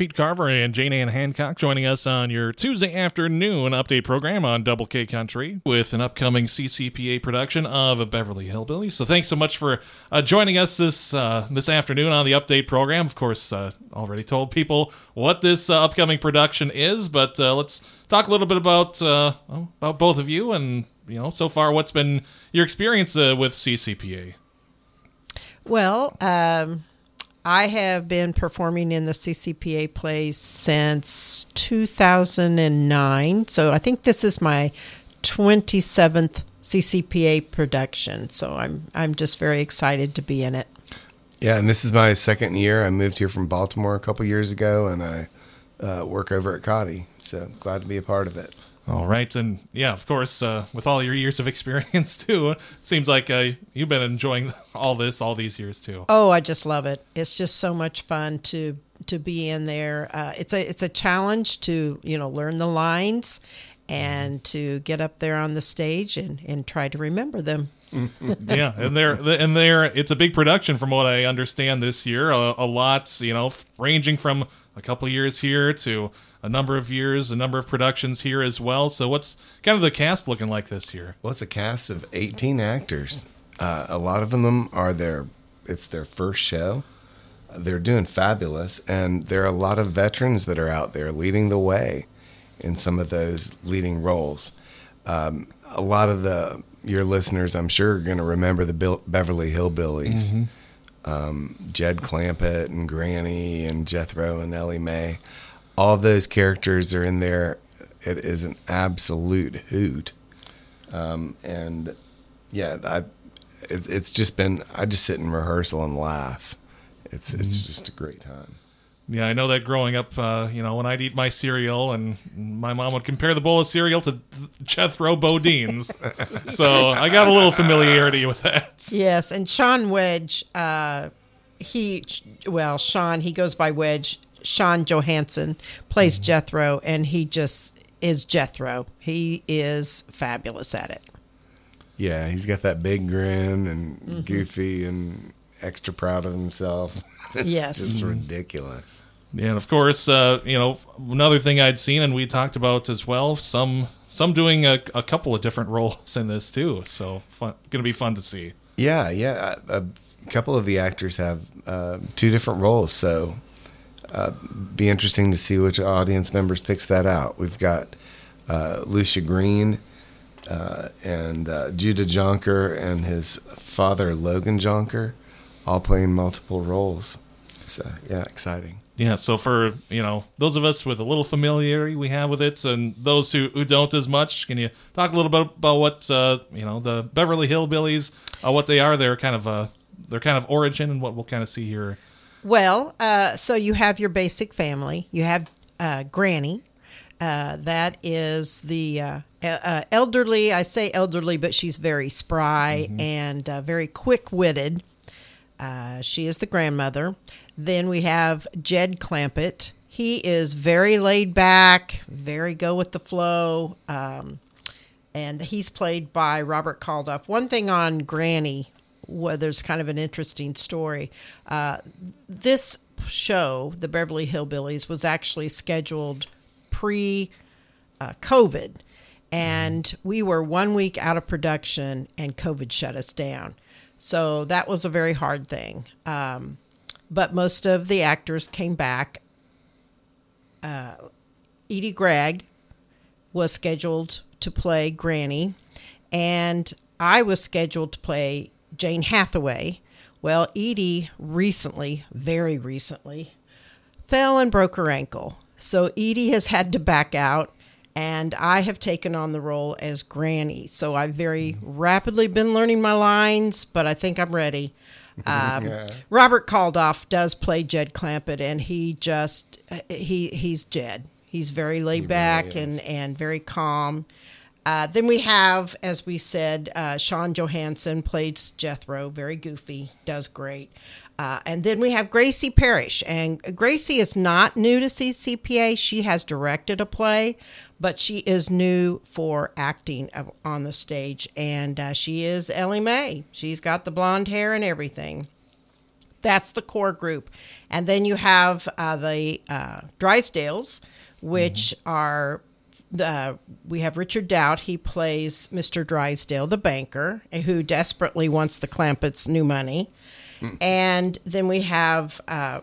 Pete Carver and Jane Ann Hancock joining us on your Tuesday afternoon update program on Double K Country with an upcoming CCPA production of a Beverly Hillbillies. So thanks so much for uh, joining us this uh, this afternoon on the update program. Of course, uh, already told people what this uh, upcoming production is, but uh, let's talk a little bit about uh, about both of you and you know so far what's been your experience with CCPA. Well. Um I have been performing in the CCPA plays since 2009. So I think this is my 27th CCPA production. So I'm I'm just very excited to be in it. Yeah, and this is my second year. I moved here from Baltimore a couple years ago, and I uh, work over at Cottey. So glad to be a part of it. All right, and yeah, of course, uh, with all your years of experience too, seems like uh, you've been enjoying all this all these years too. Oh, I just love it. It's just so much fun to to be in there. Uh, it's a it's a challenge to you know learn the lines and to get up there on the stage and and try to remember them. yeah, and they're and they're it's a big production from what I understand this year. A, a lot, you know, ranging from a couple years here to a number of years, a number of productions here as well. So, what's kind of the cast looking like this year? Well, it's a cast of 18 actors. Uh, a lot of them are their it's their first show. They're doing fabulous, and there are a lot of veterans that are out there leading the way in some of those leading roles. Um, a lot of the your listeners, I'm sure, are going to remember the Bill, Beverly Hillbillies. Mm-hmm. Um, Jed Clampett and Granny and Jethro and Ellie Mae all those characters are in there. It is an absolute hoot. Um, and yeah, I, it, it's just been, I just sit in rehearsal and laugh. It's, mm-hmm. it's just a great time. Yeah, I know that growing up, uh, you know, when I'd eat my cereal and my mom would compare the bowl of cereal to Jethro Bodine's. so I got a little familiarity with that. Yes, and Sean Wedge, uh, he, well, Sean, he goes by Wedge Sean Johansson plays mm-hmm. Jethro, and he just is Jethro. He is fabulous at it. Yeah, he's got that big grin and mm-hmm. goofy and extra proud of himself. it's yes, just mm-hmm. ridiculous. And of course, uh, you know, another thing I'd seen and we talked about as well. Some some doing a, a couple of different roles in this too. So fun, gonna be fun to see. Yeah, yeah. A, a couple of the actors have uh, two different roles, so uh, be interesting to see which audience members picks that out. We've got uh, Lucia Green uh, and uh, Judah Jonker and his father Logan Jonker, all playing multiple roles. So yeah, exciting. Yeah, so for you know those of us with a little familiarity we have with it, and those who, who don't as much, can you talk a little bit about what uh, you know the Beverly Hillbillies, uh, what they are, their kind of uh, their kind of origin, and what we'll kind of see here well, uh, so you have your basic family. You have uh, Granny. Uh, that is the uh, uh, elderly. I say elderly, but she's very spry mm-hmm. and uh, very quick witted. She is the grandmother. Then we have Jed Clampett. He is very laid back, very go with the flow. Um, and he's played by Robert Caldoff. One thing on Granny well, there's kind of an interesting story. Uh, this show, The Beverly Hillbillies, was actually scheduled pre uh, COVID. And we were one week out of production, and COVID shut us down. So that was a very hard thing. Um, but most of the actors came back. Uh, Edie Gregg was scheduled to play Granny, and I was scheduled to play Jane Hathaway. Well, Edie recently, very recently, fell and broke her ankle. So Edie has had to back out, and I have taken on the role as Granny. So I've very rapidly been learning my lines, but I think I'm ready. Um, yeah. Robert Caldoff does play Jed Clampett, and he just he he's Jed. He's very laid he back really and and very calm. Uh, then we have, as we said, uh, Sean Johansson plays Jethro, very goofy, does great. Uh, and then we have Gracie Parrish. And Gracie is not new to CCPA. She has directed a play, but she is new for acting on the stage. And uh, she is Ellie Mae. She's got the blonde hair and everything. That's the core group. And then you have uh, the uh, Drysdales, which are the we have Richard Dowd. He plays Mr. Drysdale, the banker, who desperately wants the Clampetts' new money. And then we have uh,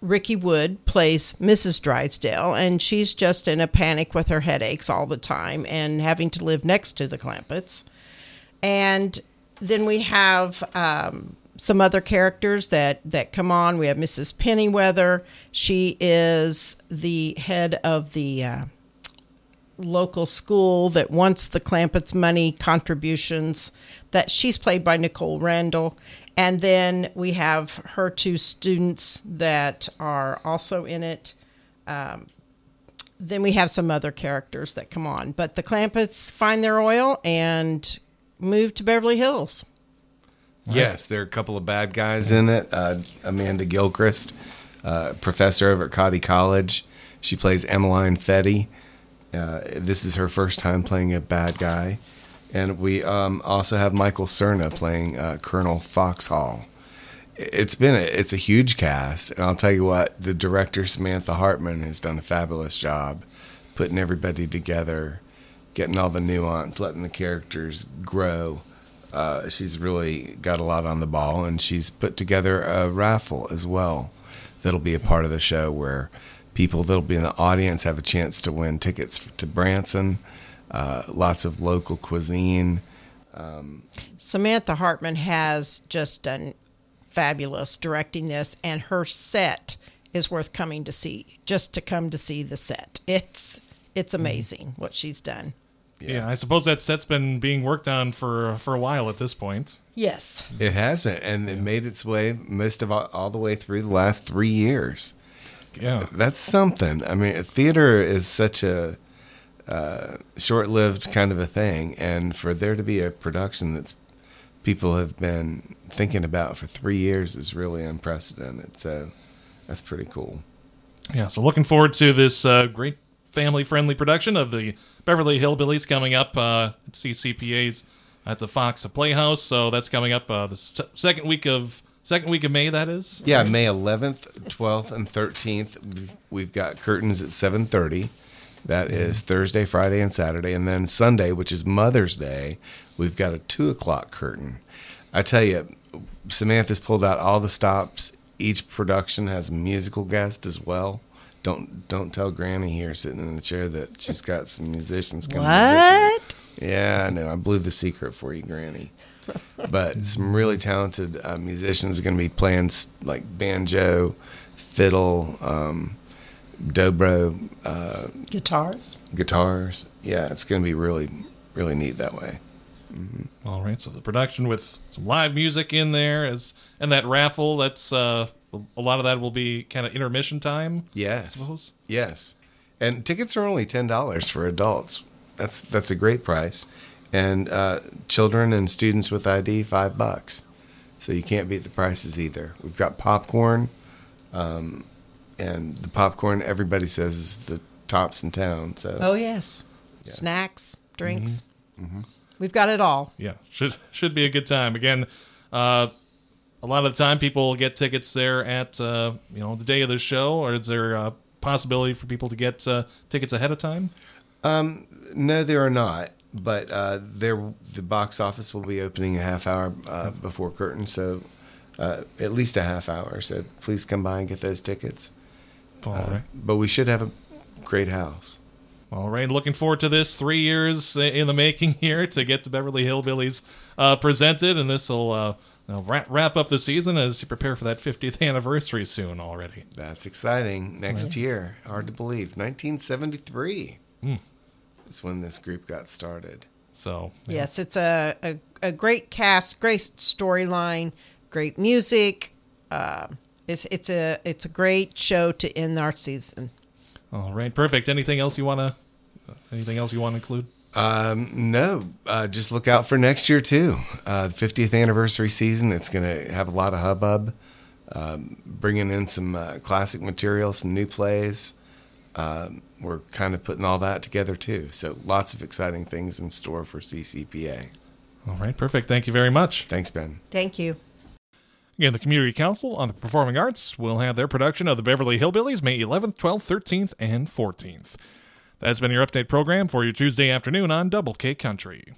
Ricky Wood plays Mrs. Drysdale, and she's just in a panic with her headaches all the time and having to live next to the Clampetts. And then we have um, some other characters that, that come on. We have Mrs. Pennyweather. She is the head of the uh, local school that wants the Clampetts money contributions. That she's played by Nicole Randall. And then we have her two students that are also in it. Um, then we have some other characters that come on. But the Clampetts find their oil and move to Beverly Hills. Yes, there are a couple of bad guys in it. Uh, Amanda Gilchrist, uh, professor over at Cottey College. She plays Emmeline Fetty. Uh, this is her first time playing a bad guy. And we um, also have Michael Cerna playing uh, Colonel Foxhall. It's been a, it's a huge cast, and I'll tell you what, the director Samantha Hartman has done a fabulous job putting everybody together, getting all the nuance, letting the characters grow. Uh, she's really got a lot on the ball, and she's put together a raffle as well that'll be a part of the show where people that'll be in the audience have a chance to win tickets to Branson, uh, lots of local cuisine. Samantha Hartman has just done fabulous directing this, and her set is worth coming to see. Just to come to see the set, it's it's amazing what she's done. Yeah. I suppose that set's been being worked on for for a while at this point. Yes, It has been, and it made its way most of all, all the way through the last three years. Yeah. That's something. I mean, theater is such a uh, short-lived kind of a thing, and for there to be a production that's people have been thinking about for three years is really unprecedented. So that's pretty cool. Yeah, so looking forward to this uh, great family friendly production of the Beverly Hillbillies coming up uh, at CCPA's That's a Fox Playhouse. So that's coming up uh, the se- second week of second week of May. That is. Yeah, May 11th, 12th, and 13th. we've- We've got curtains at 7:30. That mm-hmm. is Thursday, Friday, and Saturday, and then Sunday, which is Mother's Day, we've got a two o'clock curtain. I tell you, Samantha's pulled out all the stops. Each production has a musical guest as well. Don't don't tell Granny here sitting in the chair that she's got some musicians coming. to visit what? Yeah, I know. I blew the secret for you, Granny. But some really talented uh, musicians are going to be playing like banjo, fiddle, um, dobro, uh, Guitars. guitars. Yeah, it's going to be really, really neat that way. All right, so the production with some live music in there is and that raffle. That's uh, a lot of that will be kind of intermission time. Yes, suppose. yes. And tickets are only ten dollars for adults. That's that's a great price, and uh, children and students with ID five bucks. So you can't beat the prices either. We've got popcorn, um, and the popcorn everybody says is the tops in town. So Oh yes. Snacks, drinks. We've got it all. Yeah, should should be a good time. Again, uh, a lot of the time people get tickets there at uh, you know the day of the show, or is there a possibility for people to get uh, tickets ahead of time? No, there are not. But uh, there, the box office will be opening a half hour uh, before curtain, so uh, at least a half hour. So please come by and get those tickets. All Uh, right. But we should have a great house. All right, looking forward to this. Three years in the making here to get the Beverly Hillbillies uh, presented, and this will uh, wrap, wrap up the season as you prepare for that 50th anniversary soon already. That's exciting. Next year, hard to believe, 1973. That's when this group got started. So Yes, it's a, a, a great cast, great storyline, great music. Uh, it's it's a it's a great show to end our season. all right, perfect. Anything else you want to? Anything else you want to include? Um, no, uh, just look out for next year too. Uh, the 50th anniversary season. It's going to have a lot of hubbub. Um, bringing in some uh, classic material, some new plays. Um, we're kind of putting all that together too. So lots of exciting things in store for CCPA. All right, perfect. Thank you very much. Thanks, Ben. Thank you. Again, the Community Council on the Performing Arts will have their production of the Beverly Hillbillies May 11th, 12th, 13th, and 14th. That's been your update program for your Tuesday afternoon on Double K Country.